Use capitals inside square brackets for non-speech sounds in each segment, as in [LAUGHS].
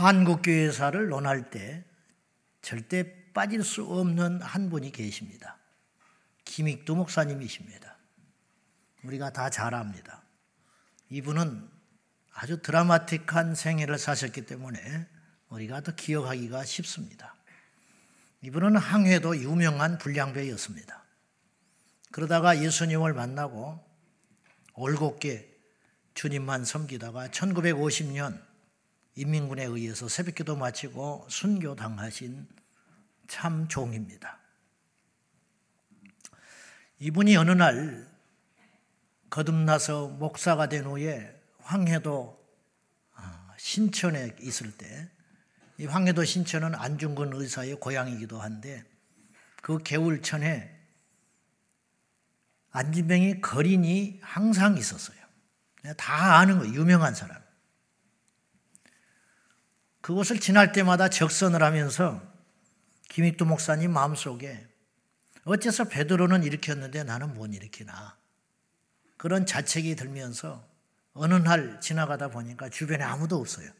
한국교회사를 논할 때 절대 빠질 수 없는 한 분이 계십니다. 김익두 목사님이십니다. 우리가 다 잘 압니다. 이분은 아주 드라마틱한 생애를 사셨기 때문에 우리가 더 기억하기가 쉽습니다. 이분은 항해도 유명한 불량배였습니다. 그러다가 예수님을 만나고 올곧게 주님만 섬기다가 1950년 인민군에 의해서 새벽기도 마치고 순교당하신 참 종입니다. 이분이 어느 날 거듭나서 목사가 된 후에 황해도 아, 신천에 있을 때, 이 황해도 신천은 안중근 의사의 고향이기도 한데, 그 개울천에 안진병이 거린이 항상 있었어요. 다 아는 거 유명한 사람. 그곳을 지날 때마다 적선을 하면서 김익두 목사님 마음속에 어째서 베드로는 일으켰는데 나는 못 일으키나. 그런 자책이 들면서 어느 날 지나가다 보니까 주변에 아무도 없어요.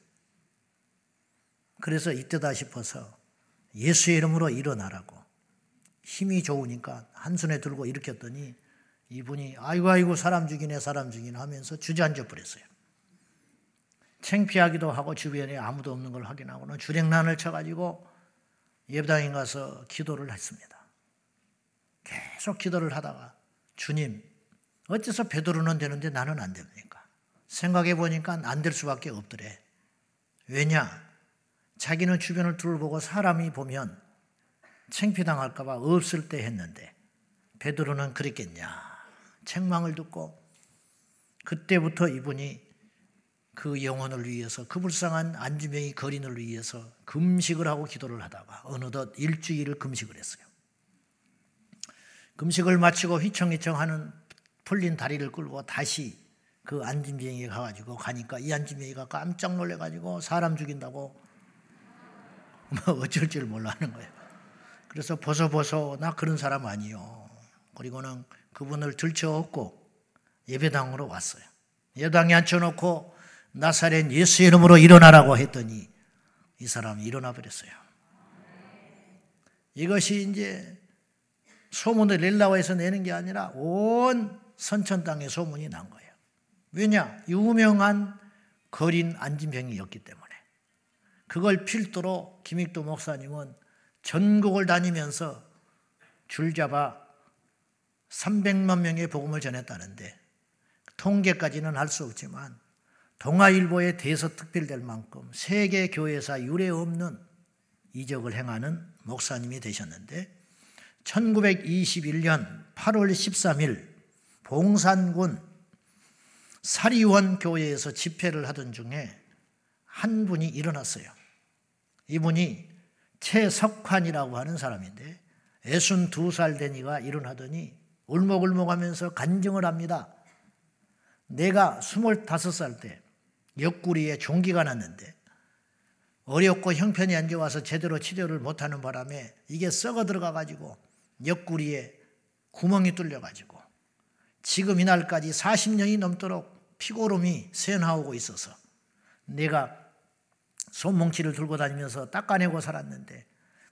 그래서 이때다 싶어서 예수의 이름으로 일어나라고 힘이 좋으니까 한 손에 들고 일으켰더니 이분이 아이고 아이고 사람 죽이네 사람 죽이네 하면서 주저앉아 버렸어요. 창피하기도 하고 주변에 아무도 없는 걸 확인하고는 주랭난을 쳐가지고 예배당에 가서 기도를 했습니다. 계속 기도를 하다가 주님 어째서 베드로는 되는데 나는 안 됩니까? 생각해 보니까 안 될 수밖에 없더래. 왜냐? 자기는 주변을 둘러보고 사람이 보면 창피당할까봐 없을 때 했는데 베드로는 그랬겠냐? 책망을 듣고 그때부터 이분이 그 영혼을 위해서 그 불쌍한 안주명이 거린을 위해서 금식을 하고 기도를 하다가 어느덧 일주일을 금식을 했어요. 금식을 마치고 휘청휘청 하는 풀린 다리를 끌고 다시 그 안진병이에 가가지고 가니까 이 안진병이가 깜짝 놀래가지고 사람 죽인다고 [LAUGHS] 뭐 어쩔 줄 몰라 하는 거예요. 그래서 보소 보소 나 그런 사람 아니요. 그리고는 그분을 들쳐업고 예배당으로 왔어요. 예배당에 앉혀놓고 나사렛 예수 이름으로 일어나라고 했더니 이 사람이 일어나 버렸어요. 이것이 이제 소문을 릴라고 해서 내는 게 아니라 온 선천 땅에 소문이 난 거예요. 왜냐? 유명한 거린 안진병이었기 때문에. 그걸 필두로 김익도 목사님은 전국을 다니면서 줄잡아 300만 명의 복음을 전했다는데 통계까지는 할 수 없지만 동아일보에 대서특필될 만큼 세계 교회사 유례 없는 이적을 행하는 목사님이 되셨는데 1921년 8월 13일 봉산군 사리원 교회에서 집회를 하던 중에 한 분이 일어났어요. 이분이 최석환이라고 하는 사람인데 62살 되니가 일어나더니 울먹울먹하면서 간증을 합니다. 내가 25살 때 옆구리에 종기가 났는데 어렵고 형편이 안 좋아서 제대로 치료를 못하는 바람에 이게 썩어 들어가 가지고 옆구리에 구멍이 뚫려 가지고 지금 이날까지 40년이 넘도록 피고름이 새나오고 있어서 내가 손뭉치를 들고 다니면서 닦아내고 살았는데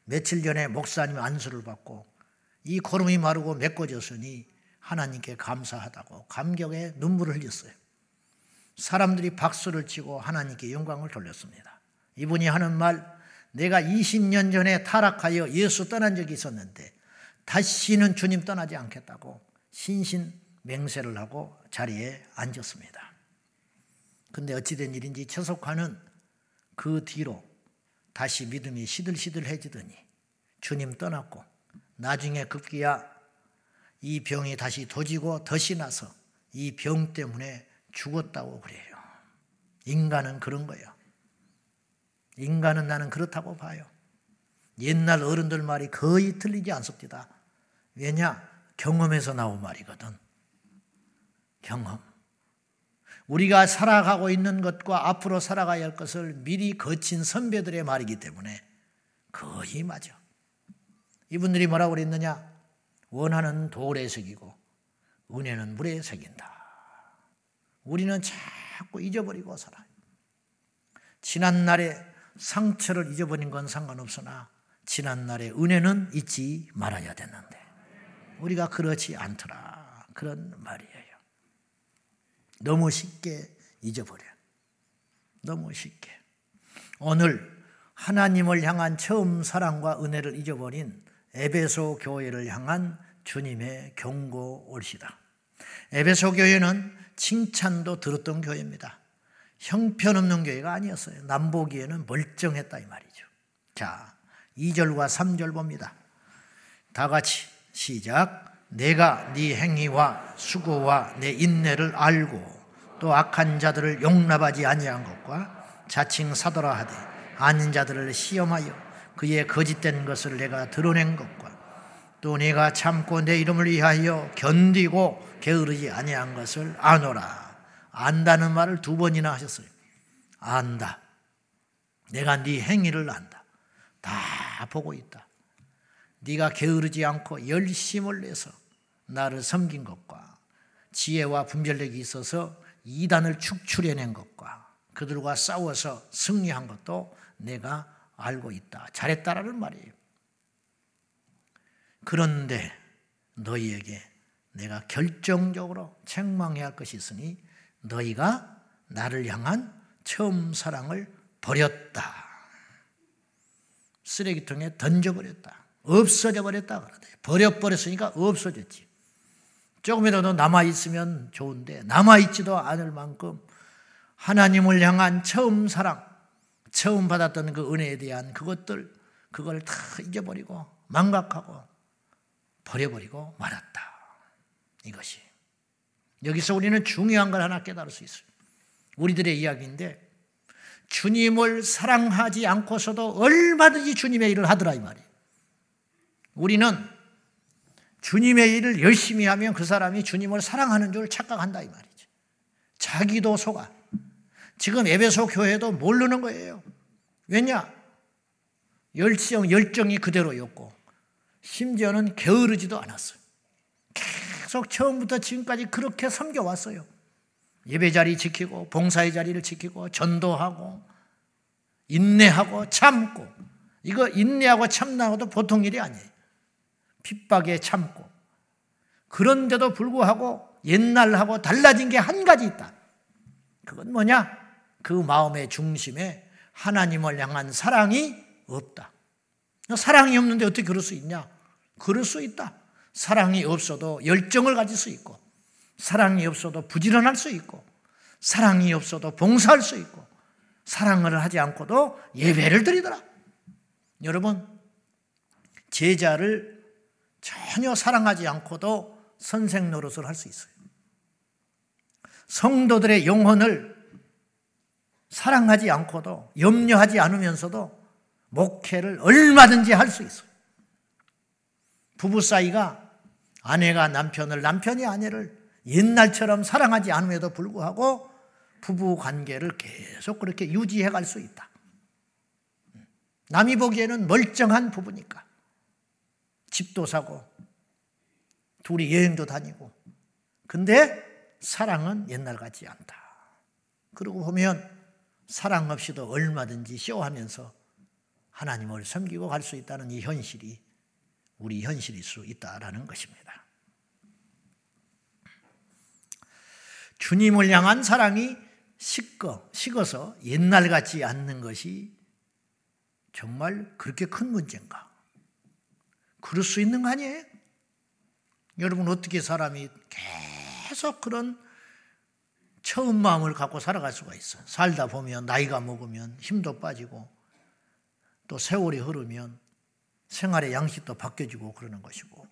며칠 전에 목사님 안수를 받고 이 고름이 마르고 메꿔졌으니 하나님께 감사하다고 감격에 눈물을 흘렸어요. 사람들이 박수를 치고 하나님께 영광을 돌렸습니다. 이분이 하는 말, 내가 20년 전에 타락하여 예수 떠난 적이 있었는데 다시는 주님 떠나지 않겠다고 신신 맹세를 하고 자리에 앉았습니다. 근데 어찌된 일인지 처석화는 그 뒤로 다시 믿음이 시들시들해지더니 주님 떠났고 나중에 급기야 이 병이 다시 도지고 덫이 나서 이 병 때문에 죽었다고 그래요. 인간은 그런 거예요. 인간은 나는 그렇다고 봐요. 옛날 어른들 말이 거의 틀리지 않습니다. 왜냐? 경험에서 나온 말이거든. 경험. 우리가 살아가고 있는 것과 앞으로 살아가야 할 것을 미리 거친 선배들의 말이기 때문에 거의 맞아. 이분들이 뭐라고 그랬느냐? 원하는 돌에 새기고 은혜는 물에 새긴다. 우리는 자꾸 잊어버리고 살아요. 지난 날에 상처를 잊어버린 건 상관없으나 지난 날의 은혜는 잊지 말아야 되는데 우리가 그렇지 않더라 그런 말이에요. 너무 쉽게 잊어버려. 너무 쉽게. 오늘 하나님을 향한 처음 사랑과 은혜를 잊어버린 에베소 교회를 향한 주님의 경고 올시다. 에베소 교회는 칭찬도 들었던 교회입니다. 형편없는 교회가 아니었어요. 남보기에는 멀쩡했다 이 말이죠. 자, 2절과 3절 봅니다. 다 같이 시작. 내가 네 행위와 수고와 내 인내를 알고 또 악한 자들을 용납하지 아니한 것과 자칭 사도라 하되 아닌 자들을 시험하여 그의 거짓된 것을 내가 드러낸 것과 또 내가 참고 내 이름을 위하여 견디고 게으르지 아니한 것을 아노라. 안다는 말을 두 번이나 하셨어요. 안다. 내가 네 행위를 안다. 다 보고 있다. 네가 게으르지 않고 열심을 내서 나를 섬긴 것과 지혜와 분별력이 있어서 이단을 축출해낸 것과 그들과 싸워서 승리한 것도 내가 알고 있다. 잘했다라는 말이에요. 그런데 너희에게 내가 결정적으로 책망해야 할 것이 있으니 너희가 나를 향한 처음 사랑을 버렸다. 쓰레기통에 던져버렸다. 없어져 버렸다. 버려버렸으니까 없어졌지. 조금이라도 남아있으면 좋은데 남아있지도 않을 만큼 하나님을 향한 처음 사랑, 처음 받았던 그 은혜에 대한 그것들, 그걸 다 잊어버리고 망각하고 버려버리고 말았다. 이것이. 여기서 우리는 중요한 걸 하나 깨달을 수 있어요. 우리들의 이야기인데 주님을 사랑하지 않고서도 얼마든지 주님의 일을 하더라 이 말이에요. 우리는 주님의 일을 열심히 하면 그 사람이 주님을 사랑하는 줄 착각한다 이 말이죠. 자기도 속아. 지금 에베소 교회도 모르는 거예요. 왜냐? 열정, 열정이 그대로였고 심지어는 게으르지도 않았어요. 계속 처음부터 지금까지 그렇게 섬겨왔어요. 예배 자리 지키고 봉사의 자리를 지키고 전도하고 인내하고 참고 이거 인내하고 참나고도 보통 일이 아니에요. 핍박에 참고 그런데도 불구하고 옛날하고 달라진 게 한 가지 있다. 그건 뭐냐? 그 마음의 중심에 하나님을 향한 사랑이 없다. 사랑이 없는데 어떻게 그럴 수 있냐? 그럴 수 있다. 사랑이 없어도 열정을 가질 수 있고, 사랑이 없어도 부지런할 수 있고, 사랑이 없어도 봉사할 수 있고, 사랑을 하지 않고도 예배를 드리더라. 여러분, 제자를 전혀 사랑하지 않고도 선생 노릇을 할 수 있어요. 성도들의 영혼을 사랑하지 않고도 염려하지 않으면서도 목회를 얼마든지 할 수 있어요. 부부 사이가 아내가 남편을, 남편이 아내를 옛날처럼 사랑하지 않음에도 불구하고 부부 관계를 계속 그렇게 유지해 갈 수 있다. 남이 보기에는 멀쩡한 부부니까. 집도 사고, 둘이 여행도 다니고. 근데 사랑은 옛날 같지 않다. 그러고 보면 사랑 없이도 얼마든지 쇼하면서 하나님을 섬기고 갈 수 있다는 이 현실이 우리 현실일 수 있다라는 것입니다. 주님을 향한 사랑이 식거, 식어서 옛날 같지 않는 것이 정말 그렇게 큰 문제인가? 그럴 수 있는 거 아니에요? 여러분 어떻게 사람이 계속 그런 처음 마음을 갖고 살아갈 수가 있어? 살다 보면 나이가 먹으면 힘도 빠지고 또 세월이 흐르면 생활의 양식도 바뀌어지고 그러는 것이고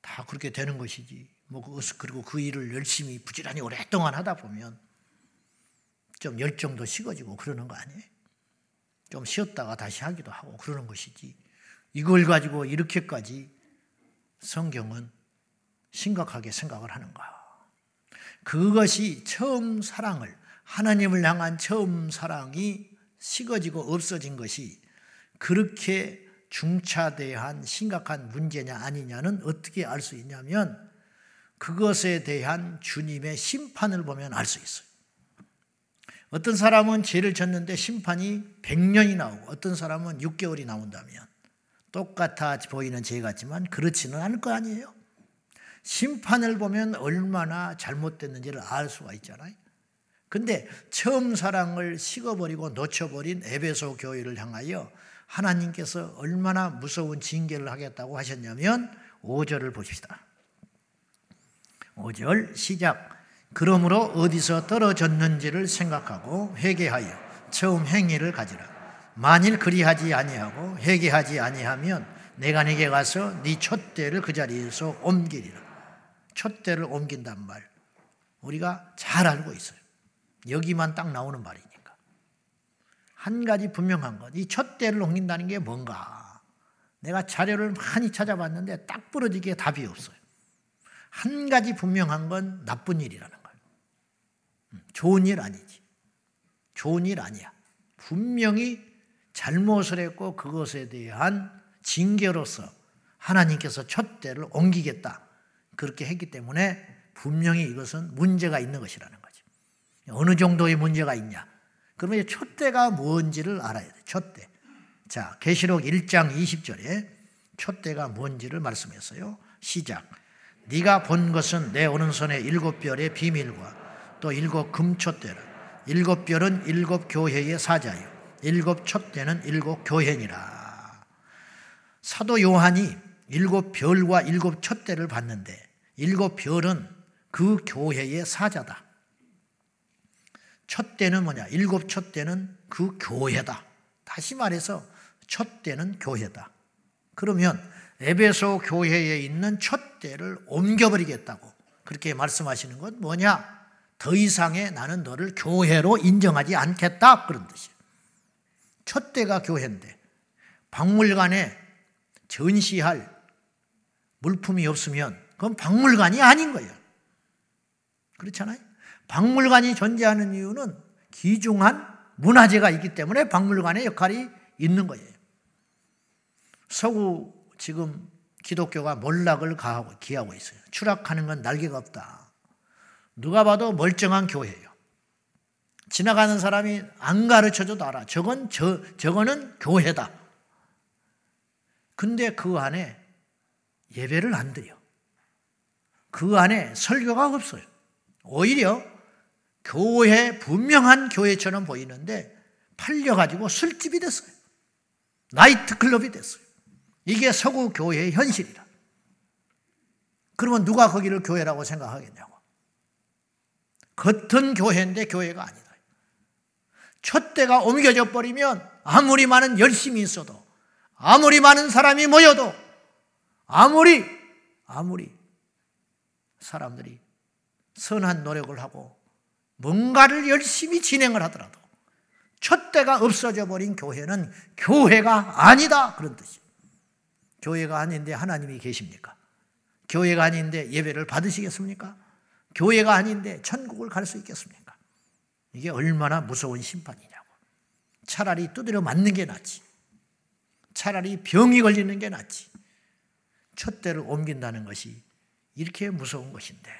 다 그렇게 되는 것이지. 뭐 그, 그리고 그 일을 열심히 부지런히 오랫동안 하다 보면 좀 열정도 식어지고 그러는 거 아니에요? 좀 쉬었다가 다시 하기도 하고 그러는 것이지. 이걸 가지고 이렇게까지 성경은 심각하게 생각을 하는가. 그것이 처음 사랑을, 하나님을 향한 처음 사랑이 식어지고 없어진 것이 그렇게 중차대한 심각한 문제냐 아니냐는 어떻게 알 수 있냐면 그것에 대한 주님의 심판을 보면 알 수 있어요. 어떤 사람은 죄를 졌는데 심판이 100년이 나오고 어떤 사람은 6개월이 나온다면 똑같아 보이는 죄 같지만 그렇지는 않을 거 아니에요. 심판을 보면 얼마나 잘못됐는지를 알 수가 있잖아요. 근데 처음 사랑을 식어버리고 놓쳐버린 에베소 교회를 향하여 하나님께서 얼마나 무서운 징계를 하겠다고 하셨냐면 5절을 보십시다. 5절 시작. 그러므로 어디서 떨어졌는지를 생각하고 회개하여 처음 행위를 가지라. 만일 그리하지 아니하고 회개하지 아니하면 내가 네게 가서 네 촛대를 그 자리에서 옮기리라. 촛대를 옮긴단 말. 우리가 잘 알고 있어요. 여기만 딱 나오는 말이니까. 한 가지 분명한 것. 이 촛대를 옮긴다는 게 뭔가. 내가 자료를 많이 찾아봤는데 딱 부러지게 답이 없어요. 한 가지 분명한 건 나쁜 일이라는 거예요. 음, 좋은 일 아니지. 좋은 일 아니야. 분명히 잘못을 했고 그것에 대한 징계로서 하나님께서 촛대를 옮기겠다. 그렇게 했기 때문에 분명히 이것은 문제가 있는 것이라는 거죠. 어느 정도의 문제가 있냐? 그러면 촛대가 뭔지를 알아야 돼. 촛대. 자, 계시록 1장 20절에 촛대가 뭔지를 말씀했어요. 시작. 네가 본 것은 내 오른손에 일곱 별의 비밀과 또 일곱 금촛대라. 일곱 별은 일곱 교회의 사자요. 일곱 촛대는 일곱 교회니라. 사도 요한이 일곱 별과 일곱 촛대를 봤는데 일곱 별은 그 교회의 사자다. 촛대는 뭐냐? 일곱 촛대는 그 교회다. 다시 말해서 촛대는 교회다. 그러면 에베소 교회에 있는 촛대를 옮겨버리겠다고 그렇게 말씀하시는 건 뭐냐? 더 이상의 나는 너를 교회로 인정하지 않겠다. 그런 뜻이에요. 촛대가 교회인데 박물관에 전시할 물품이 없으면 그건 박물관이 아닌 거예요. 그렇잖아요. 박물관이 존재하는 이유는 귀중한 문화재가 있기 때문에 박물관의 역할이 있는 거예요. 서구 지금 기독교가 몰락을 가하고 기하고 있어요. 추락하는 건 날개가 없다. 누가 봐도 멀쩡한 교회예요. 지나가는 사람이 안 가르쳐줘도 알아. 저건 저 저거는 교회다. 근데 그 안에 예배를 안 드려. 그 안에 설교가 없어요. 오히려 교회 분명한 교회처럼 보이는데 팔려가지고 술집이 됐어요. 나이트 클럽이 됐어요. 이게 서구 교회의 현실이라. 그러면 누가 거기를 교회라고 생각하겠냐고. 겉은 교회인데 교회가 아니다. 촛대가 옮겨져 버리면 아무리 많은 열심이 있어도 아무리 많은 사람이 모여도 아무리 아무리 사람들이 선한 노력을 하고 뭔가를 열심히 진행을 하더라도 촛대가 없어져 버린 교회는 교회가 아니다 그런 뜻이에요. 교회가 아닌데 하나님이 계십니까? 교회가 아닌데 예배를 받으시겠습니까? 교회가 아닌데 천국을 갈 수 있겠습니까? 이게 얼마나 무서운 심판이냐고. 차라리 두드려 맞는 게 낫지. 차라리 병이 걸리는 게 낫지. 촛대를 옮긴다는 것이 이렇게 무서운 것인데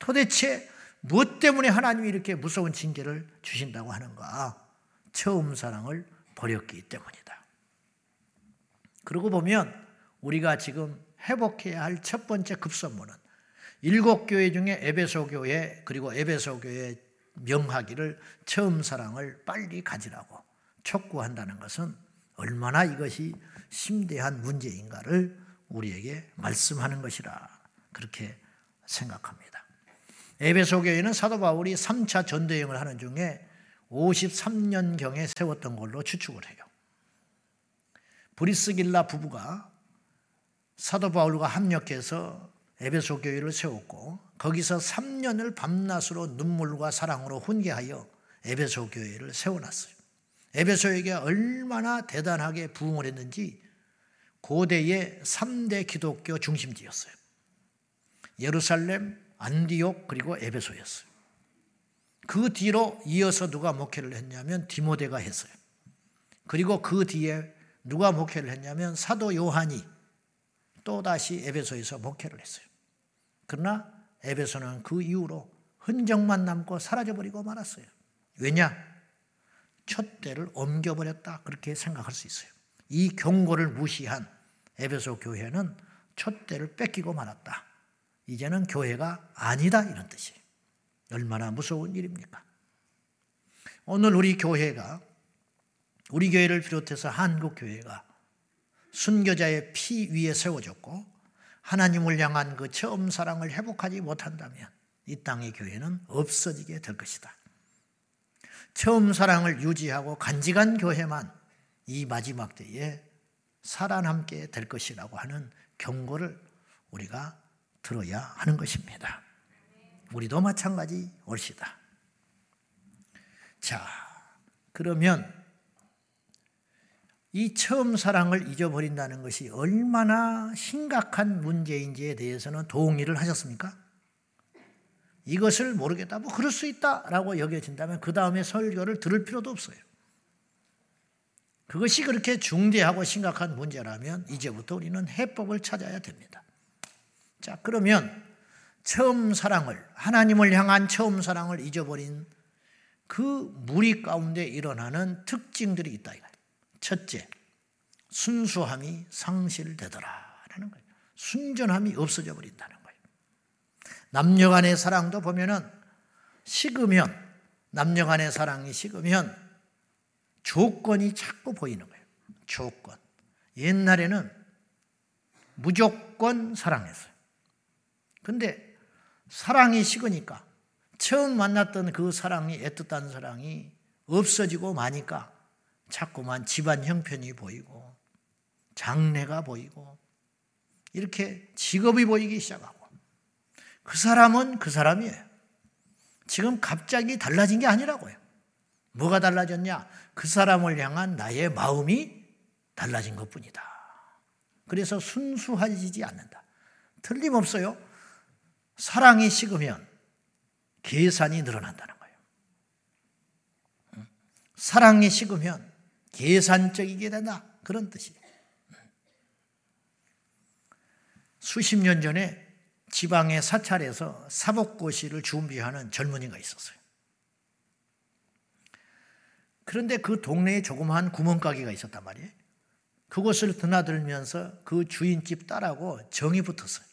도대체 무엇 때문에 하나님이 이렇게 무서운 징계를 주신다고 하는가? 처음 사랑을 버렸기 때문이다. 그러고 보면 우리가 지금 회복해야 할 첫 번째 급선무는 일곱 교회 중에 에베소 교회 그리고 에베소 교회 명하기를 처음 사랑을 빨리 가지라고 촉구한다는 것은 얼마나 이것이 심대한 문제인가를 우리에게 말씀하는 것이라 그렇게 생각합니다. 에베소 교회는 사도 바울이 3차 전도 여행을 하는 중에 53년경에 세웠던 걸로 추측을 해요. 브리스길라 부부가 사도 바울과 합력해서 에베소 교회를 세웠고 거기서 3년을 밤낮으로 눈물과 사랑으로 훈계하여 에베소 교회를 세워놨어요. 에베소에게 얼마나 대단하게 부흥을 했는지 고대의 3대 기독교 중심지였어요. 예루살렘, 안디옥 그리고 에베소였어요. 그 뒤로 이어서 누가 목회를 했냐면 디모데가 했어요. 그리고 그 뒤에 누가 목회를 했냐면 사도 요한이 또다시 에베소에서 목회를 했어요. 그러나 에베소는 그 이후로 흔적만 남고 사라져버리고 말았어요. 왜냐? 촛대를 옮겨버렸다. 그렇게 생각할 수 있어요. 이 경고를 무시한 에베소 교회는 촛대를 뺏기고 말았다. 이제는 교회가 아니다. 이런 뜻이에요. 얼마나 무서운 일입니까? 오늘 우리 교회가, 우리 교회를 비롯해서 한국 교회가 순교자의 피 위에 세워졌고 하나님을 향한 그 처음 사랑을 회복하지 못한다면 이 땅의 교회는 없어지게 될 것이다. 처음 사랑을 유지하고 간직한 교회만 이 마지막 때에 살아남게 될 것이라고 하는 경고를 우리가 들어야 하는 것입니다. 우리도 마찬가지 옳시다. 자, 그러면 이 처음 사랑을 잊어버린다는 것이 얼마나 심각한 문제인지에 대해서는 동의를 하셨습니까? 이것을 모르겠다. 뭐 그럴 수 있다라고 여겨진다면 그 다음에 설교를 들을 필요도 없어요. 그것이 그렇게 중대하고 심각한 문제라면 이제부터 우리는 해법을 찾아야 됩니다. 자, 그러면 처음 사랑을, 하나님을 향한 처음 사랑을 잊어버린 그 무리 가운데 일어나는 특징들이 있다. 첫째, 순수함이 상실되더라라는 거예요. 순전함이 없어져 버린다는 거예요. 남녀 간의 사랑도 보면은 식으면 남녀 간의 사랑이 식으면 조건이 자꾸 보이는 거예요. 조건. 옛날에는 무조건 사랑했어요. 근데 사랑이 식으니까 처음 만났던 그 사랑이 애틋한 사랑이 없어지고 마니까 자꾸만 집안 형편이 보이고 장래가 보이고 이렇게 직업이 보이기 시작하고 그 사람은 그 사람이에요. 지금 갑자기 달라진 게 아니라고요. 뭐가 달라졌냐? 그 사람을 향한 나의 마음이 달라진 것 뿐이다. 그래서 순수해지지 않는다. 틀림없어요. 사랑이 식으면 계산이 늘어난다는 거예요. 사랑이 식으면 계산적이게 된다. 그런 뜻이에요. 수십 년 전에 지방의 사찰에서 사복고시를 준비하는 젊은이가 있었어요. 그런데 그 동네에 조그마한 구멍가게가 있었단 말이에요. 그곳을 드나들면서 그 주인집 딸하고 정이 붙었어요.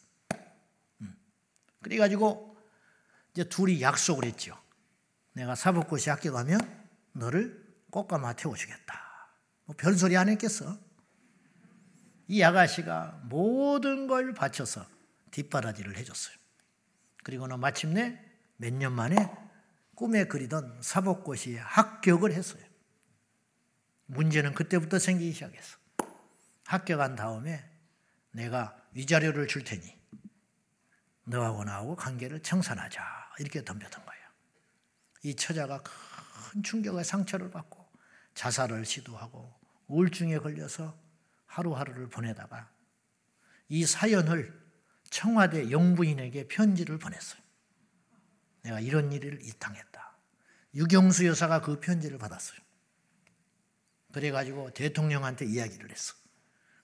음. 그래가지고 이제 둘이 약속을 했죠. 내가 사복고시 학교 가면 너를 꽃가마 태워주겠다. 뭐 별소리 안 했겠어? 이 아가씨가 모든 걸 바쳐서 뒷바라지를 해줬어요. 그리고는 마침내 몇 년 만에 꿈에 그리던 사복고시 합격을 했어요. 문제는 그때부터 생기기 시작했어. 합격한 다음에 내가 위자료를 줄 테니 너하고 나하고 관계를 청산하자 이렇게 덤벼든 거예요. 이 처자가 큰 충격의 상처를 받고 자살을 시도하고 우울증에 걸려서 하루하루를 보내다가 이 사연을 청와대 영부인에게 편지를 보냈어요. 내가 이런 일을 이탕했다. 유경수 여사가 그 편지를 받았어요. 그래가지고 대통령한테 이야기를 했어.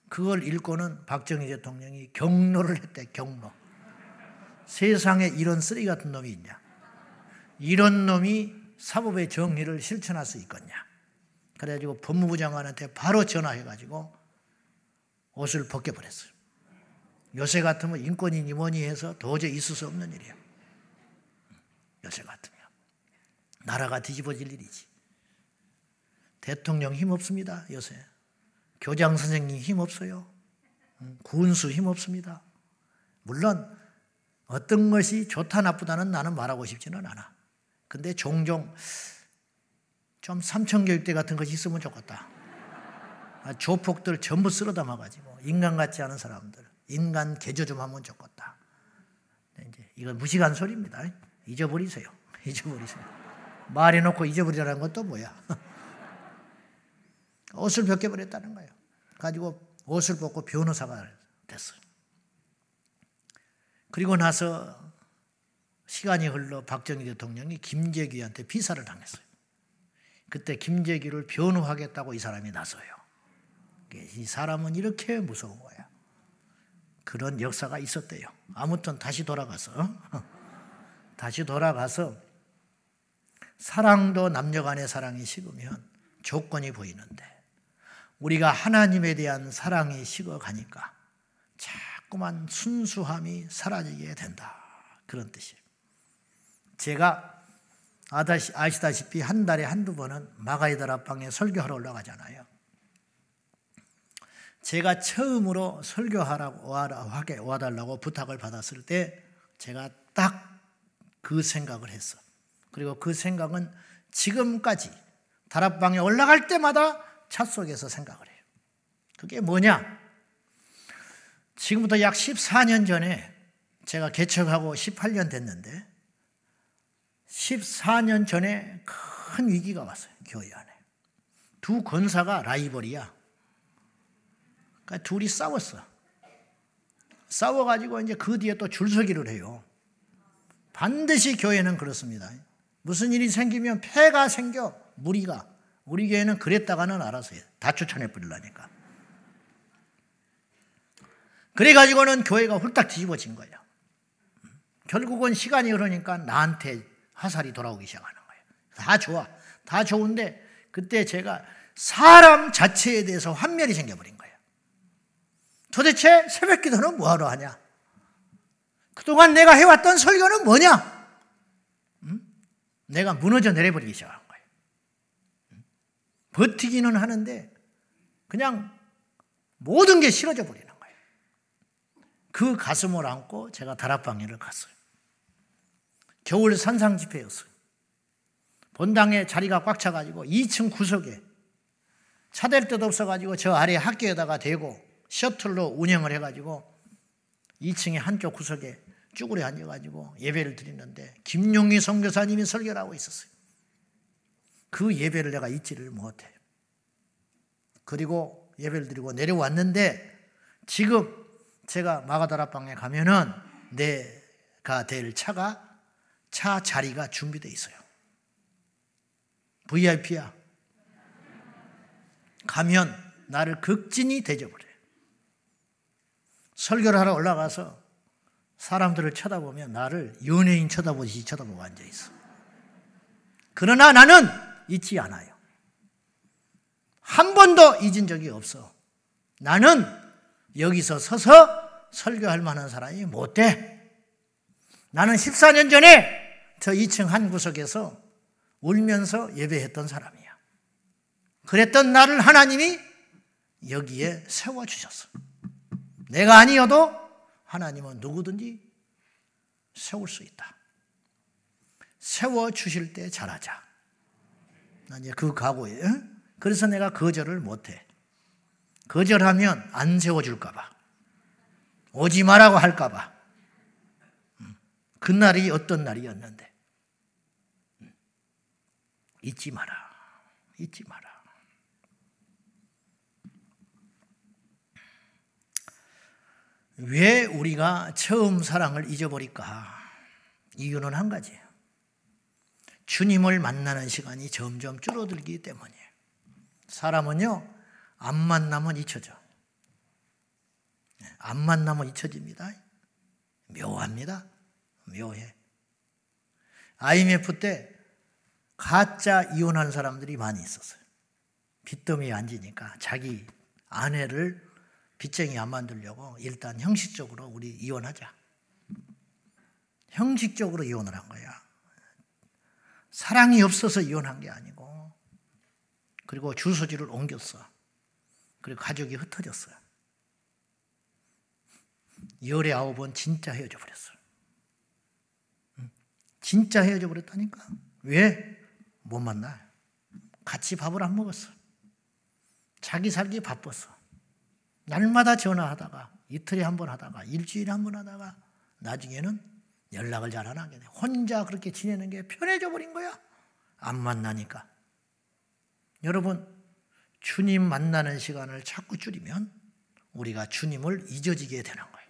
그걸 읽고는 박정희 대통령이 경로를 했대, 경로. 세상에 이런 쓰레기 같은 놈이 있냐? 이런 놈이 사법의 정의를 실천할 수 있겠냐? 그래가지고 법무부 장관한테 바로 전화해가지고 옷을 벗겨버렸어요. 요새 같으면 인권이니 뭐니 해서 도저히 있을 수 없는 일이에요. 요새 같으면. 나라가 뒤집어질 일이지. 대통령 힘 없습니다, 요새. 교장 선생님 힘 없어요. 군수 힘 없습니다. 물론 어떤 것이 좋다 나쁘다는 나는 말하고 싶지는 않아. 근데 종종 좀 삼천교육대 같은 것이 있으면 좋겠다. 아, 조폭들 전부 쓸어 담아가지고 인간 같지 않은 사람들 인간 개조 좀 하면 좋겠다. 네, 이제 이건 무식한 소리입니다. 잊어버리세요. [LAUGHS] 잊어버리세요. 말해놓고 잊어버리라는 것도 뭐야? [LAUGHS] 옷을 벗겨버렸다는 거예요. 가지고 옷을 벗고 변호사가 됐어요. 그리고 나서 시간이 흘러 박정희 대통령이 김재규한테 비사를 당했어요. 그때 김재규를 변호하겠다고 이 사람이 나서요. 이 사람은 이렇게 무서운 거야. 그런 역사가 있었대요. 아무튼 다시 돌아가서 [LAUGHS] 다시 돌아가서 사랑도 남녀 간의 사랑이 식으면 조건이 보이는데 우리가 하나님에 대한 사랑이 식어가니까 자꾸만 순수함이 사라지게 된다. 그런 뜻이에요. 제가 아시다시피 한 달에 한두 번은 마가이들 앞방에 설교하러 올라가잖아요. 제가 처음으로 설교하라고 하게 와달라고 부탁을 받았을 때 제가 딱 그 생각을 했어. 그리고 그 생각은 지금까지 다락방에 올라갈 때마다 차 속에서 생각을 해요. 그게 뭐냐? 지금부터 약 14년 전에 제가 개척하고 18년 됐는데 14년 전에 큰 위기가 왔어요. 교회 안에. 두 권사가 라이벌이야. 그러니까 둘이 싸웠어. 싸워가지고 이제 그 뒤에 또 줄서기를 해요. 반드시 교회는 그렇습니다. 무슨 일이 생기면 폐가 생겨, 무리가. 우리 교회는 그랬다가는 알아서 해. 다 추천해 버리려니까. 그래가지고는 교회가 훌딱 뒤집어진 거예요. 결국은 시간이 흐르니까 나한테 화살이 돌아오기 시작하는 거예요. 다 좋아. 다 좋은데 그때 제가 사람 자체에 대해서 환멸이 생겨버린 거예요. 도대체 새벽 기도는 뭐하러 하냐? 그동안 내가 해왔던 설교는 뭐냐? 음? 내가 무너져 내려버리기 시작한 거예요. 음? 버티기는 하는데 그냥 모든 게 싫어져 버리는 거예요. 그 가슴을 안고 제가 다락방에를 갔어요. 겨울 산상 집회였어요. 본당에 자리가 꽉 차가지고 2층 구석에 차댈 데도 없어가지고 저 아래 학교에다가 대고 셔틀로 운영을 해가지고 2층에 한쪽 구석에 쭈그려 앉아가지고 예배를 드리는데 김용희 선교사님이 설교를 하고 있었어요. 그 예배를 내가 잊지를 못해. 그리고 예배를 드리고 내려왔는데 지금 제가 마가다라방에 가면은 내가 될 차가 차 자리가 준비되어 있어요. VIP야. 가면 나를 극진히 대접을 해. 설교를 하러 올라가서 사람들을 쳐다보면 나를 연예인 쳐다보듯이 쳐다보고 앉아 있어. 그러나 나는 잊지 않아요. 한 번도 잊은 적이 없어. 나는 여기서 서서 설교할 만한 사람이 못 돼. 나는 14년 전에 저 2층 한 구석에서 울면서 예배했던 사람이야. 그랬던 나를 하나님이 여기에 세워주셨어. 내가 아니어도 하나님은 누구든지 세울 수 있다. 세워주실 때 잘하자. 난 이제 그 각오에. 그래서 내가 거절을 못해. 거절하면 안 세워줄까봐. 오지 말라고 할까봐. 그날이 어떤 날이었는데. 잊지 마라. 잊지 마라. 왜 우리가 처음 사랑을 잊어버릴까? 이유는 한 가지예요. 주님을 만나는 시간이 점점 줄어들기 때문이에요. 사람은요, 안 만나면 잊혀져. 안 만나면 잊혀집니다. 묘합니다. 묘해. IMF 때 가짜 이혼한 사람들이 많이 있었어요. 빚더미에 앉으니까 자기 아내를 빚쟁이 안 만들려고 일단 형식적으로 우리 이혼하자. 형식적으로 이혼을 한 거야. 사랑이 없어서 이혼한 게 아니고, 그리고 주소지를 옮겼어. 그리고 가족이 흩어졌어요. 열의 아홉은 진짜 헤어져 버렸어. 진짜 헤어져 버렸다니까. 왜? 못 만나. 같이 밥을 안 먹었어. 자기 살기 바빴어. 날마다 전화하다가 이틀에 한 번 하다가 일주일에 한 번 하다가 나중에는 연락을 잘 안 하게 돼. 혼자 그렇게 지내는 게 편해져 버린 거야. 안 만나니까. 여러분, 주님 만나는 시간을 자꾸 줄이면 우리가 주님을 잊어지게 되는 거예요.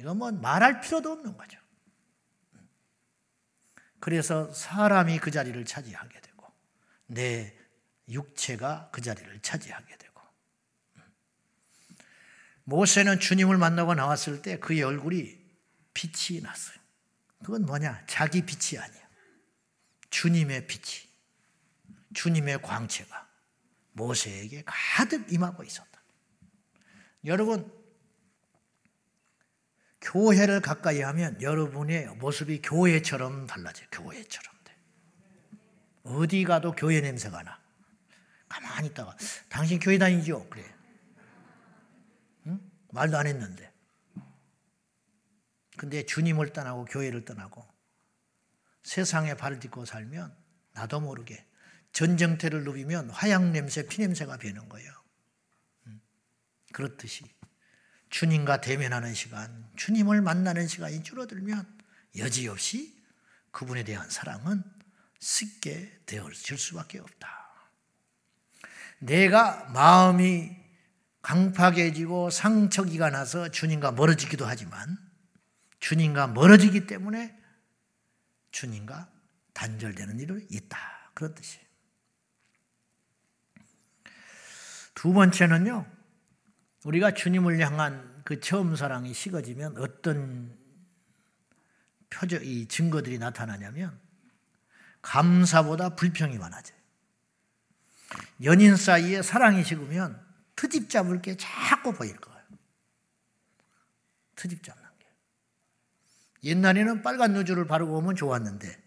이건 뭐 말할 필요도 없는 거죠. 그래서 사람이 그 자리를 차지하게 되고 내 육체가 그 자리를 차지하게 되고 모세는 주님을 만나고 나왔을 때 그의 얼굴이 빛이 났어요. 그건 뭐냐? 자기 빛이 아니야. 주님의 빛이, 주님의 광채가 모세에게 가득 임하고 있었다. 여러분, 교회를 가까이 하면 여러분의 모습이 교회처럼 달라져요. 교회처럼. 어디 가도 교회 냄새가 나. 가만히 있다가 당신 교회 다니죠? 그래. 응? 말도 안 했는데. 근데 주님을 떠나고 교회를 떠나고 세상에 발을 딛고 살면 나도 모르게 전쟁터를 누비면 화양 냄새, 피 냄새가 배는 거예요. 그렇듯이 주님과 대면하는 시간, 주님을 만나는 시간이 줄어들면 여지없이 그분에 대한 사랑은 쉽게 되어질 수밖에 없다. 내가 마음이 강팍해지고 상처기가 나서 주님과 멀어지기도 하지만 주님과 멀어지기 때문에 주님과 단절되는 일이 있다. 그런 뜻이에요. 두 번째는요, 우리가 주님을 향한 그 처음 사랑이 식어지면 어떤 표적, 이 증거들이 나타나냐면 감사보다 불평이 많아져요. 연인 사이에 사랑이 식으면 트집 잡을 게 자꾸 보일 거예요. 트집 잡는 게. 옛날에는 빨간 누주를 바르고 오면 좋았는데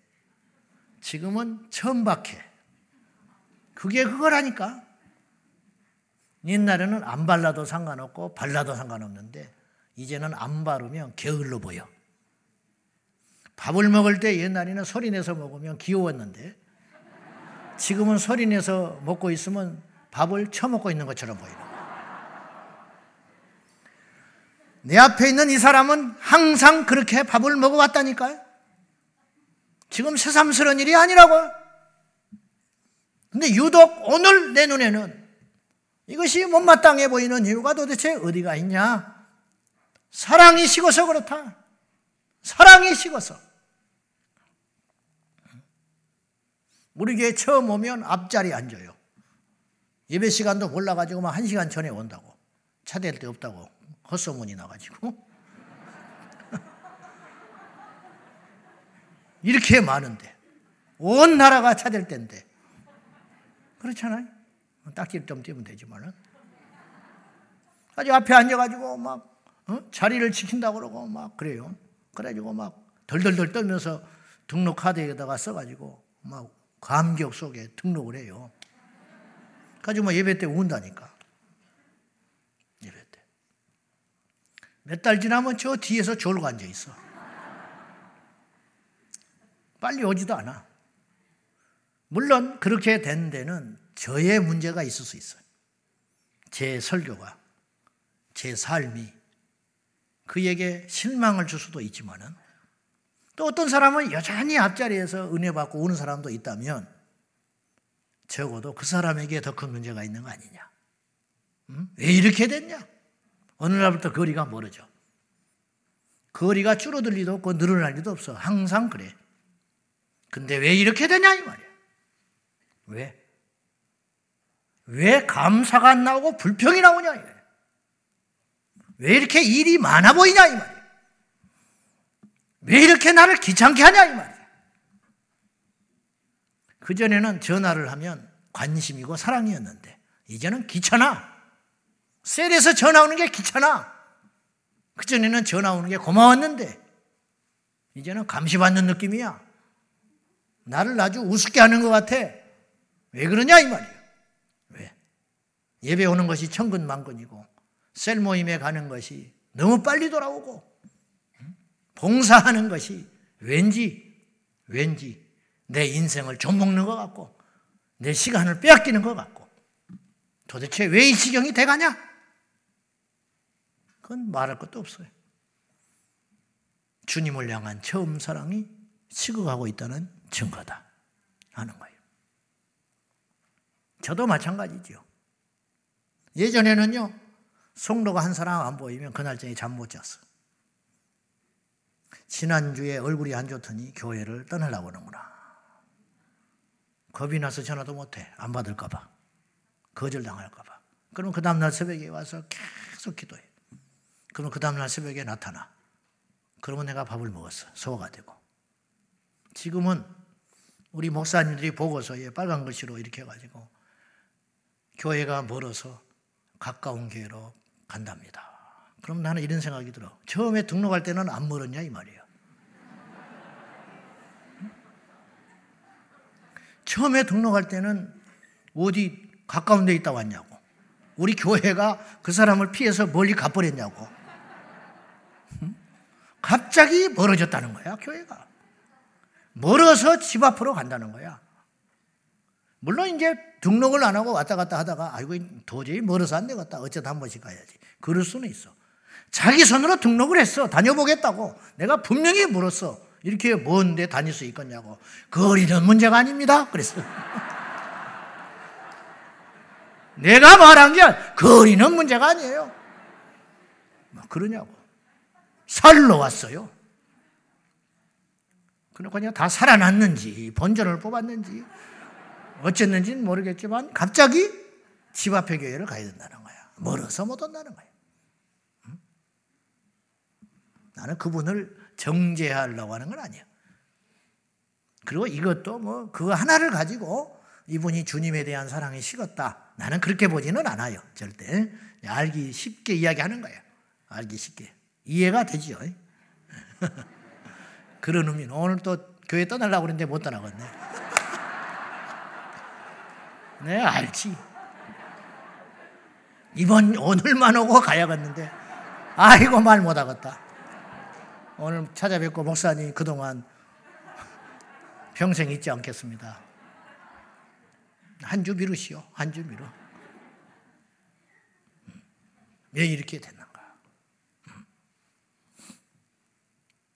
지금은 천박해. 그게 그거라니까. 옛날에는 안 발라도 상관없고 발라도 상관없는데 이제는 안 바르면 게을러 보여. 밥을 먹을 때 옛날에는 소리 내서 먹으면 귀여웠는데 지금은 소리 내서 먹고 있으면 밥을 처먹고 있는 것처럼 보이는 내 앞에 있는 이 사람은 항상 그렇게 밥을 먹어왔다니까요. 지금 새삼스러운 일이 아니라고요. 근데 유독 오늘 내 눈에는 이것이 못마땅해 보이는 이유가 도대체 어디가 있냐? 사랑이 식어서 그렇다. 사랑이 식어서. 우리 교회 처음 오면 앞자리에 앉아요. 예배 시간도 몰라가지고 막 한 시간 전에 온다고. 차 댈 데 없다고. 헛소문이 나가지고. [LAUGHS] 이렇게 많은데. 온 나라가 차 댈 때인데. 그렇잖아요. 딱지를 좀 띄면 되지만은. 아주 앞에 앉아가지고 막, 어? 자리를 지킨다고 그러고 막 그래요. 그래가지고 막 덜덜덜 떨면서 등록 카드에다가 써가지고 막 감격 속에 등록을 해요. 가지고 뭐 예배 때 운다니까. 예배 때. 몇 달 지나면 저 뒤에서 졸고 앉아 있어. 빨리 오지도 않아. 물론 그렇게 된 데는 저의 문제가 있을 수 있어요. 제 설교가, 제 삶이 그에게 실망을 줄 수도 있지만은 또 어떤 사람은 여전히 앞자리에서 은혜 받고 오는 사람도 있다면 적어도 그 사람에게 더 큰 문제가 있는 거 아니냐. 음? 왜 이렇게 됐냐? 어느 날부터 거리가 멀어져. 거리가 줄어들 리도 없고 늘어날 리도 없어. 항상 그래. 근데 왜 이렇게 되냐 이 말이야. 왜? 왜 감사가 안 나오고 불평이 나오냐. 왜 이렇게 일이 많아 보이냐 이 말이야. 왜 이렇게 나를 귀찮게 하냐 이 말이야. 그전에는 전화를 하면 관심이고 사랑이었는데 이제는 귀찮아. 셀에서 전화 오는 게 귀찮아. 그전에는 전화 오는 게 고마웠는데 이제는 감시받는 느낌이야. 나를 아주 우습게 하는 것 같아. 왜 그러냐 이 말이야. 왜? 예배 오는 것이 천근만근이고 셀 모임에 가는 것이 너무 빨리 돌아오고 봉사하는 것이 왠지, 왠지 내 인생을 좀먹는 것 같고, 내 시간을 빼앗기는 것 같고, 도대체 왜 이 지경이 돼가냐? 그건 말할 것도 없어요. 주님을 향한 처음 사랑이 식어가고 있다는 증거다. 하는 거예요. 저도 마찬가지죠. 예전에는요, 성도가 한 사람 안 보이면 그날 저녁에 잠 못 잤어. 지난주에 얼굴이 안 좋더니 교회를 떠나려고 하는구나. 겁이 나서 전화도 못해. 안 받을까봐. 거절당할까봐. 그럼 그 다음날 새벽에 와서 계속 기도해. 그럼 그 다음날 새벽에 나타나. 그러면 내가 밥을 먹었어. 소화가 되고. 지금은 우리 목사님들이 보고서에 빨간 글씨로 이렇게 해가지고 교회가 멀어서 가까운 교회로 간답니다. 그럼 나는 이런 생각이 들어. 처음에 등록할 때는 안 멀었냐 이 말이에요. 처음에 등록할 때는 어디 가까운 데 있다 왔냐고. 우리 교회가 그 사람을 피해서 멀리 가버렸냐고. 갑자기 멀어졌다는 거야, 교회가. 멀어서 집 앞으로 간다는 거야. 물론 이제 등록을 안 하고 왔다 갔다 하다가 아이고 도저히 멀어서 안 되겠다. 어쩌다 한 번씩 가야지. 그럴 수는 있어. 자기 손으로 등록을 했어. 다녀보겠다고. 내가 분명히 물었어. 이렇게 먼데 다닐 수 있겠냐고. 거리는 문제가 아닙니다. 그랬어. [LAUGHS] 내가 말한 게 거리는 문제가 아니에요. 뭐 그러냐고. 살러 왔어요. 그러니까 그냥 다 살아났는지 본전을 뽑았는지 어쨌는지는 모르겠지만 갑자기 집 앞에 교회를 가야 된다는 거야. 멀어서 못 온다는 거야. 응? 나는 그분을 정죄하려고 하는 건 아니야. 그리고 이것도 뭐 그거 하나를 가지고 이분이 주님에 대한 사랑이 식었다. 나는 그렇게 보지는 않아요. 절대. 알기 쉽게 이야기하는 거예요. 알기 쉽게. 이해가 되지요. [LAUGHS] 그런 의미는 오늘 또 교회 떠나려고 그랬는데 못 떠나겠네. 네, 알지. 이번 오늘만 오고 가야겠는데 아이고 말 못하겠다. 오늘 찾아뵙고 목사님 그동안 평생 잊지 않겠습니다. 한 주 미루시오. 한 주 미루. 왜 이렇게 됐는가?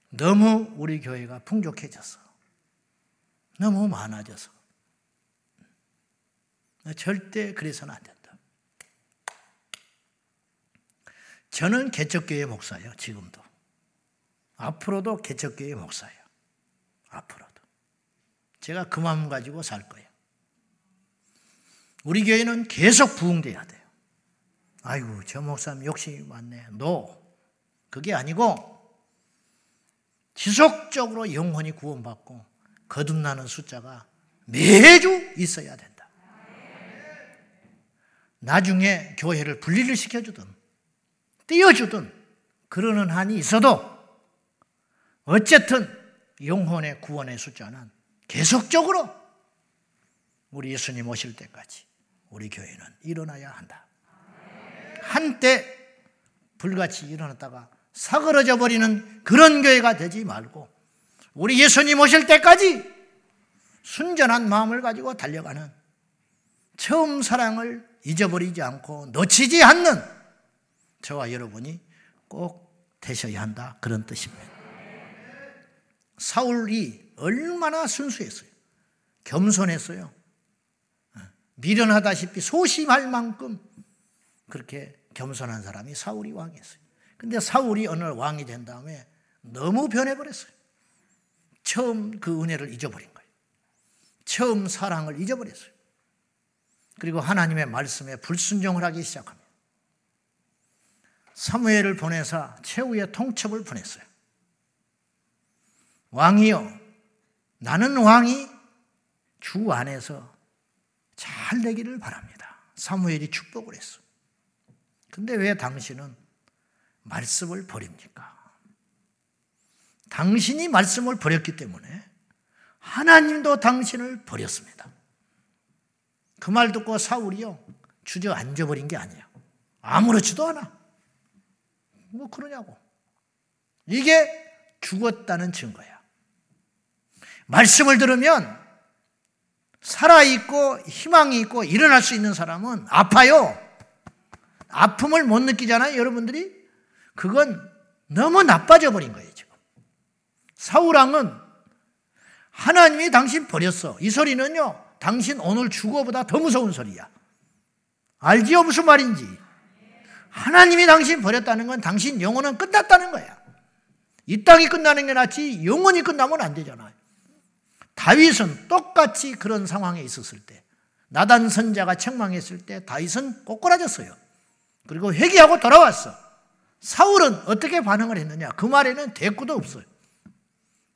너무 우리 교회가 풍족해졌어. 너무 많아져서. 절대 그래서는 안 된다. 저는 개척교회 목사예요, 지금도. 앞으로도 개척교회 목사예요. 앞으로도. 제가 그 마음 가지고 살 거예요. 우리 교회는 계속 부흥돼야 돼요. 아이고, 저 목사님 욕심이 많네. 노. 그게 아니고, 지속적으로 영혼이 구원받고 거듭나는 숫자가 매주 있어야 된다. 나중에 교회를 분리를 시켜주든, 띄워주든, 그러는 한이 있어도, 어쨌든 영혼의 구원의 숫자는 계속적으로 우리 예수님 오실 때까지 우리 교회는 일어나야 한다. 한때 불같이 일어났다가 사그러져 버리는 그런 교회가 되지 말고 우리 예수님 오실 때까지 순전한 마음을 가지고 달려가는 처음 사랑을 잊어버리지 않고 놓치지 않는 저와 여러분이 꼭 되셔야 한다. 그런 뜻입니다. 사울이 얼마나 순수했어요. 겸손했어요. 미련하다시피 소심할 만큼 그렇게 겸손한 사람이 사울이 왕이었어요. 근데 사울이 어느 날 왕이 된 다음에 너무 변해버렸어요. 처음 그 은혜를 잊어버린 거예요. 처음 사랑을 잊어버렸어요. 그리고 하나님의 말씀에 불순종을 하기 시작합니다. 사무엘을 보내사 최후의 통첩을 보냈어요. 왕이요, 나는 왕이 주 안에서 잘 되기를 바랍니다. 사무엘이 축복을 했어. 근데 왜 당신은 말씀을 버립니까? 당신이 말씀을 버렸기 때문에 하나님도 당신을 버렸습니다. 그 말 듣고 사울이요 주저앉아 버린 게 아니에요. 아무렇지도 않아. 뭐 그러냐고. 이게 죽었다는 증거야. 말씀을 들으면 살아있고 희망이 있고 일어날 수 있는 사람은 아파요. 아픔을 못 느끼잖아요, 여러분들이? 그건 너무 나빠져 버린 거예요, 지금. 사우랑은 하나님이 당신 버렸어. 이 소리는요, 당신 오늘 죽어보다 더 무서운 소리야. 알지요? 무슨 말인지. 하나님이 당신 버렸다는 건 당신 영혼은 끝났다는 거야. 이 땅이 끝나는 게 낫지 영원히 끝나면 안 되잖아요. 다윗은 똑같이 그런 상황에 있었을 때 나단 선자가 책망했을 때 다윗은 꼬꾸라졌어요. 그리고 회개하고 돌아왔어. 사울은 어떻게 반응을 했느냐? 그 말에는 대꾸도 없어요.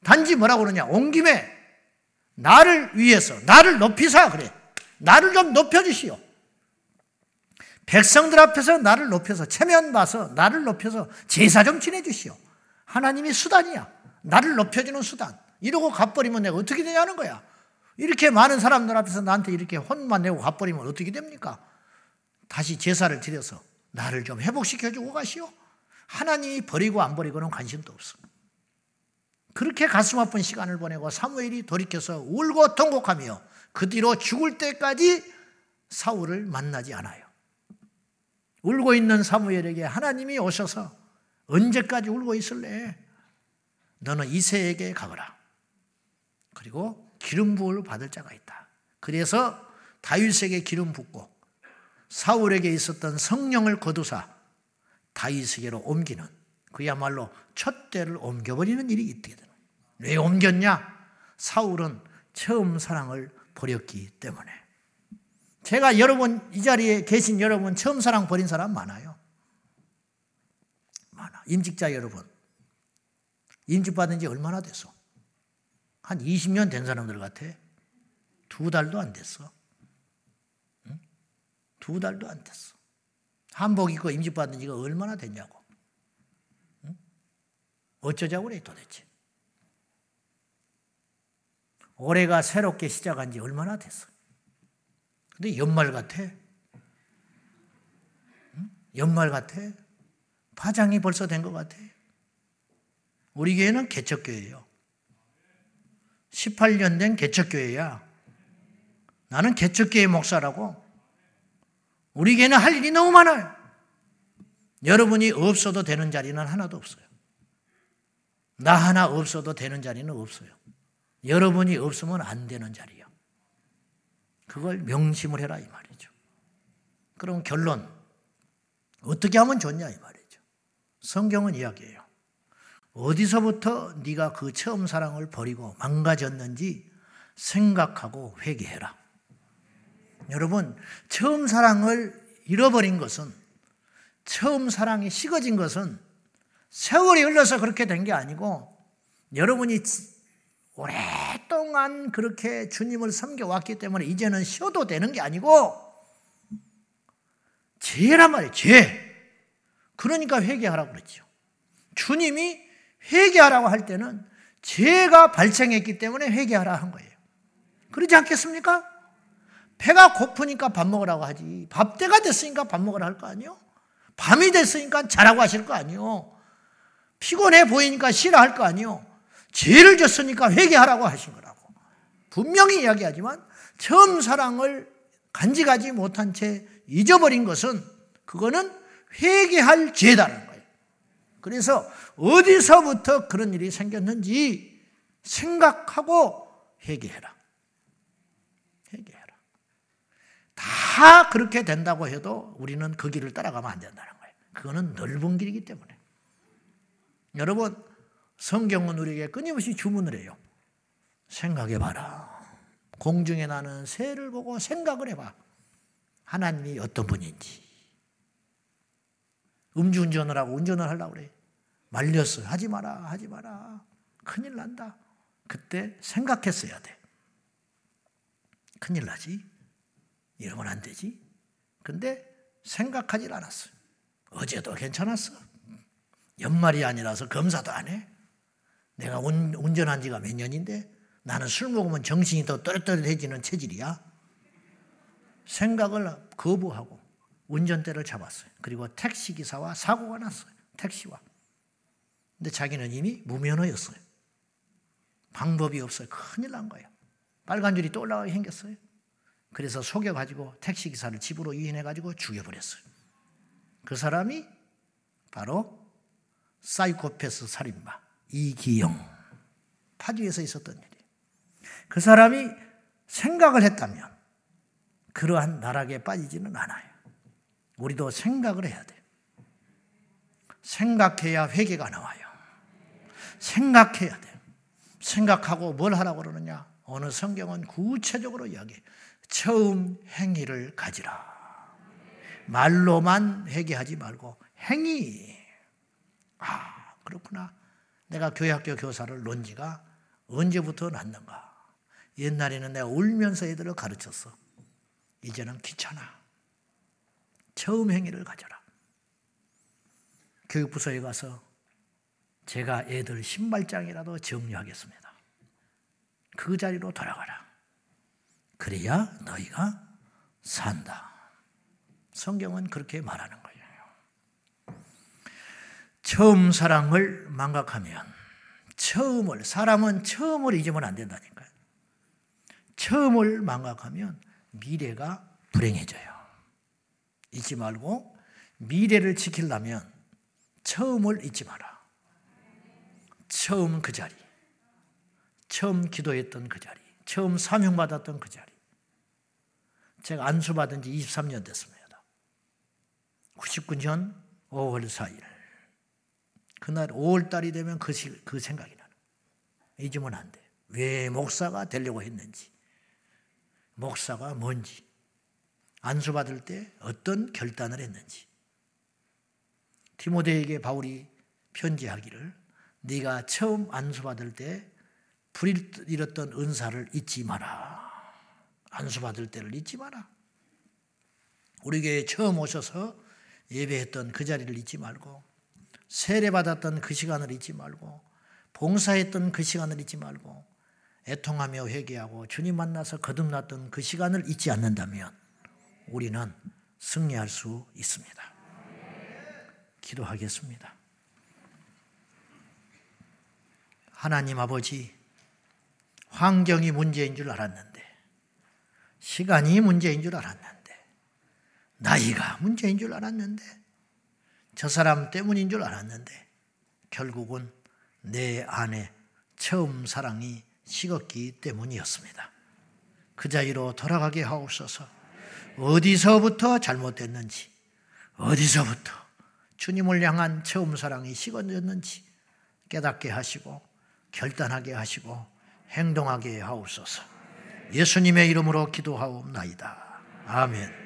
단지 뭐라고 그러냐? 온 김에 나를 위해서 나를 높이사 그래. 나를 좀 높여주시오. 백성들 앞에서 나를 높여서 체면 봐서 나를 높여서 제사 좀 지내주시오. 하나님이 수단이야. 나를 높여주는 수단. 이러고 가버리면 내가 어떻게 되냐는 거야. 이렇게 많은 사람들 앞에서 나한테 이렇게 혼만 내고 가버리면 어떻게 됩니까? 다시 제사를 드려서 나를 좀 회복시켜주고 가시오. 하나님이 버리고 안 버리고는 관심도 없어. 그렇게 가슴 아픈 시간을 보내고 사무엘이 돌이켜서 울고 통곡하며 그 뒤로 죽을 때까지 사울을 만나지 않아요. 울고 있는 사무엘에게 하나님이 오셔서 언제까지 울고 있을래? 너는 이세에게 가거라. 그리고 기름 부을 받을 자가 있다. 그래서 다윗에게 기름 붓고 사울에게 있었던 성령을 거두사 다윗에게로 옮기는 그야말로 첫 대를 옮겨버리는 일이 있게 되는. 왜 옮겼냐? 사울은 처음 사랑을 버렸기 때문에. 제가 여러분, 이 자리에 계신 여러분, 처음 사랑 버린 사람 많아요. 많아. 임직자 여러분. 임직 받은 지 얼마나 됐어? 한 20년 된 사람들 같아. 두 달도 안 됐어. 응? 두 달도 안 됐어. 한복 입고 임직 받은 지가 얼마나 됐냐고. 응? 어쩌자고 그래 도대체. 올해가 새롭게 시작한 지 얼마나 됐어. 근데 연말 같아. 응? 연말 같아. 파장이 벌써 된 것 같아. 우리 교회는 개척교회예요. 18년 된 개척교회야. 나는 개척교회 목사라고. 우리 교회는 할 일이 너무 많아요. 여러분이 없어도 되는 자리는 하나도 없어요. 나 하나 없어도 되는 자리는 없어요. 여러분이 없으면 안 되는 자리요. 그걸 명심을 해라 이 말이죠. 그럼 결론 어떻게 하면 좋냐 이 말이죠. 성경은 이야기해요. 어디서부터 네가 그 처음 사랑을 버리고 망가졌는지 생각하고 회개해라. 여러분, 처음 사랑을 잃어버린 것은 처음 사랑이 식어진 것은 세월이 흘러서 그렇게 된 게 아니고 여러분이 오랫동안 그렇게 주님을 섬겨왔기 때문에 이제는 쉬어도 되는 게 아니고 죄란 말이에요, 죄. 그러니까 회개하라고 그랬죠. 주님이 회개하라고 할 때는 죄가 발생했기 때문에 회개하라 한 거예요. 그러지 않겠습니까? 배가 고프니까 밥 먹으라고 하지. 밥 때가 됐으니까 밥 먹으라 할 거 아니요? 밤이 됐으니까 자라고 하실 거 아니요? 피곤해 보이니까 쉬라 할거 아니요? 죄를 졌으니까 회개하라고 하신 거라고. 분명히 이야기하지만 처음 사랑을 간직하지 못한 채 잊어버린 것은 그거는 회개할 죄다는 거예요. 그래서 어디서부터 그런 일이 생겼는지 생각하고 회개해라. 회개해라. 다 그렇게 된다고 해도 우리는 그 길을 따라가면 안 된다는 거예요. 그거는 넓은 길이기 때문에. 여러분, 성경은 우리에게 끊임없이 주문을 해요. 생각해 봐라. 공중에 나는 새를 보고 생각을 해봐. 하나님이 어떤 분인지. 음주운전을 하고 운전을 하려고 그래. 말렸어. 하지 마라, 하지 마라. 큰일 난다. 그때 생각했어야 돼. 큰일 나지. 이러면 안 되지. 근데 생각하질 않았어. 어제도 괜찮았어. 연말이 아니라서 검사도 안 해. 내가 운, 운전한 지가 몇 년인데 나는 술 먹으면 정신이 더 또렷또렷해지는 체질이야. 생각을 거부하고 운전대를 잡았어요. 그리고 택시기사와 사고가 났어요. 택시와. 근데 자기는 이미 무면허였어요. 방법이 없어요. 큰일 난 거예요. 빨간 줄이 또 올라가게 생겼어요. 그래서 속여가지고 택시기사를 집으로 유인해가지고 죽여버렸어요. 그 사람이 바로 사이코패스 살인마 이기영 파주에서 있었던 일이에요. 그 사람이 생각을 했다면 그러한 나락에 빠지지는 않아요. 우리도 생각을 해야 돼요. 생각해야 회개가 나와요. 생각해야 돼요. 생각하고 뭘 하라고 그러느냐? 어느 성경은 구체적으로 이야기해. 처음 행위를 가지라. 말로만 회개하지 말고 행위. 아, 그렇구나. 내가 교회 학교 교사를 논 지가 언제부터 났는가? 옛날에는 내가 울면서 애들을 가르쳤어. 이제는 귀찮아. 처음 행위를 가져라. 교육부서에 가서 제가 애들 신발장이라도 정리하겠습니다. 그 자리로 돌아가라. 그래야 너희가 산다. 성경은 그렇게 말하는 거예요. 처음 사랑을 망각하면 처음을 사람은 처음을 잊으면 안 된다니까요. 처음을 망각하면 미래가 불행해져요. 잊지 말고 미래를 지키려면 처음을 잊지 마라. 처음 그 자리. 처음 기도했던 그 자리. 처음 사명 받았던 그 자리. 제가 안수 받은 지 23년 됐습니다. 99년 5월 4일. 그날 5월 달이 되면 그, 시, 그 생각이 나는. 잊으면 안 돼. 왜 목사가 되려고 했는지. 목사가 뭔지. 안수받을 때 어떤 결단을 했는지. 디모데에게 바울이 편지하기를 네가 처음 안수받을 때 불일었던 은사를 잊지 마라. 안수받을 때를 잊지 마라. 우리 교회에 처음 오셔서 예배했던 그 자리를 잊지 말고 세례받았던 그 시간을 잊지 말고 봉사했던 그 시간을 잊지 말고 애통하며 회개하고 주님 만나서 거듭났던 그 시간을 잊지 않는다면 우리는 승리할 수 있습니다. 기도하겠습니다. 하나님 아버지, 환경이 문제인 줄 알았는데, 시간이 문제인 줄 알았는데, 나이가 문제인 줄 알았는데, 저 사람 때문인 줄 알았는데, 결국은 내 안에 처음 사랑이 식었기 때문이었습니다. 그 자리로 돌아가게 하옵소서. 어디서부터 잘못됐는지, 어디서부터 주님을 향한 처음 사랑이 식어졌는지 깨닫게 하시고 결단하게 하시고 행동하게 하옵소서. 예수님의 이름으로 기도하옵나이다. 아멘.